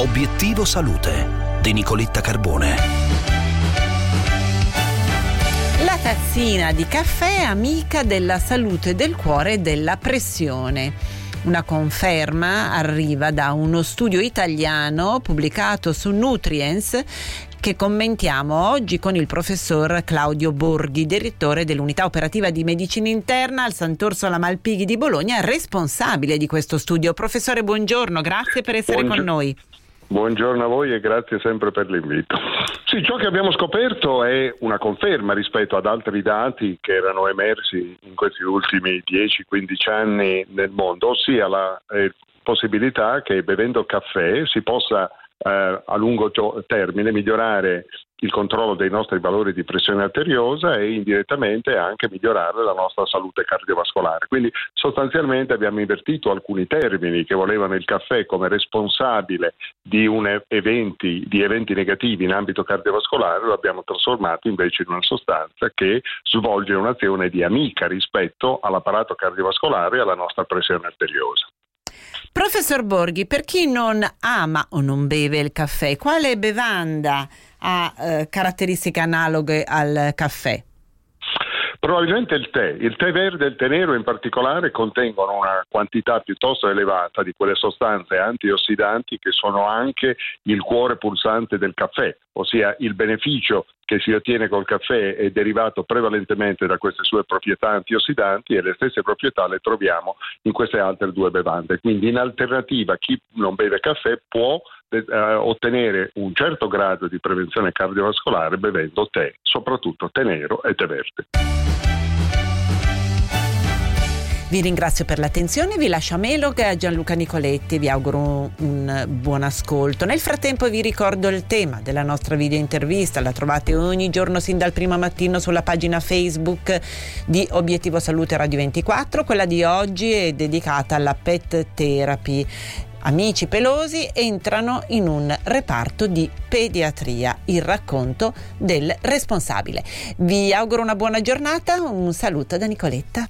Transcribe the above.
Obiettivo Salute di Nicoletta Carbone. La tazzina di caffè amica della salute del cuore e della pressione. Una conferma arriva da uno studio italiano pubblicato su Nutrients che commentiamo oggi con il professor Claudio Borghi, direttore dell'unità operativa di medicina interna al Sant'Orsola Malpighi di Bologna, responsabile di questo studio. Professore, buongiorno, grazie per essere Buongio- con noi. Buongiorno a voi e grazie sempre per l'invito. Sì, ciò che abbiamo scoperto è una conferma rispetto ad altri dati che erano emersi in questi ultimi 10-15 anni nel mondo, ossia la eh, possibilità che bevendo caffè si possa eh, a lungo termine migliorare il controllo dei nostri valori di pressione arteriosa e indirettamente anche migliorare la nostra salute cardiovascolare. Quindi sostanzialmente abbiamo invertito alcuni termini che volevano il caffè come responsabile di, eventi, di eventi negativi in ambito cardiovascolare, lo abbiamo trasformato invece in una sostanza che svolge un'azione di amica rispetto all'apparato cardiovascolare e alla nostra pressione arteriosa. Professor Borghi, per chi non ama o non beve il caffè, quale bevanda ha eh, caratteristiche analoghe al caffè? Probabilmente il tè, il tè verde e il tè nero in particolare contengono una quantità piuttosto elevata di quelle sostanze antiossidanti che sono anche il cuore pulsante del caffè, ossia il beneficio che si ottiene col caffè è derivato prevalentemente da queste sue proprietà antiossidanti e le stesse proprietà le troviamo in queste altre due bevande. Quindi in alternativa chi non beve caffè può eh, ottenere un certo grado di prevenzione cardiovascolare bevendo tè, soprattutto tè nero e tè verde. Vi ringrazio per l'attenzione, vi lascio a Melog e a Gianluca Nicoletti, vi auguro un buon ascolto. Nel frattempo vi ricordo il tema della nostra video intervista, la trovate ogni giorno sin dal primo mattino sulla pagina Facebook di Obiettivo Salute Radio 24, quella di oggi è dedicata alla PET Therapy. Amici pelosi entrano in un reparto di pediatria, il racconto del responsabile. Vi auguro una buona giornata, un saluto da Nicoletta.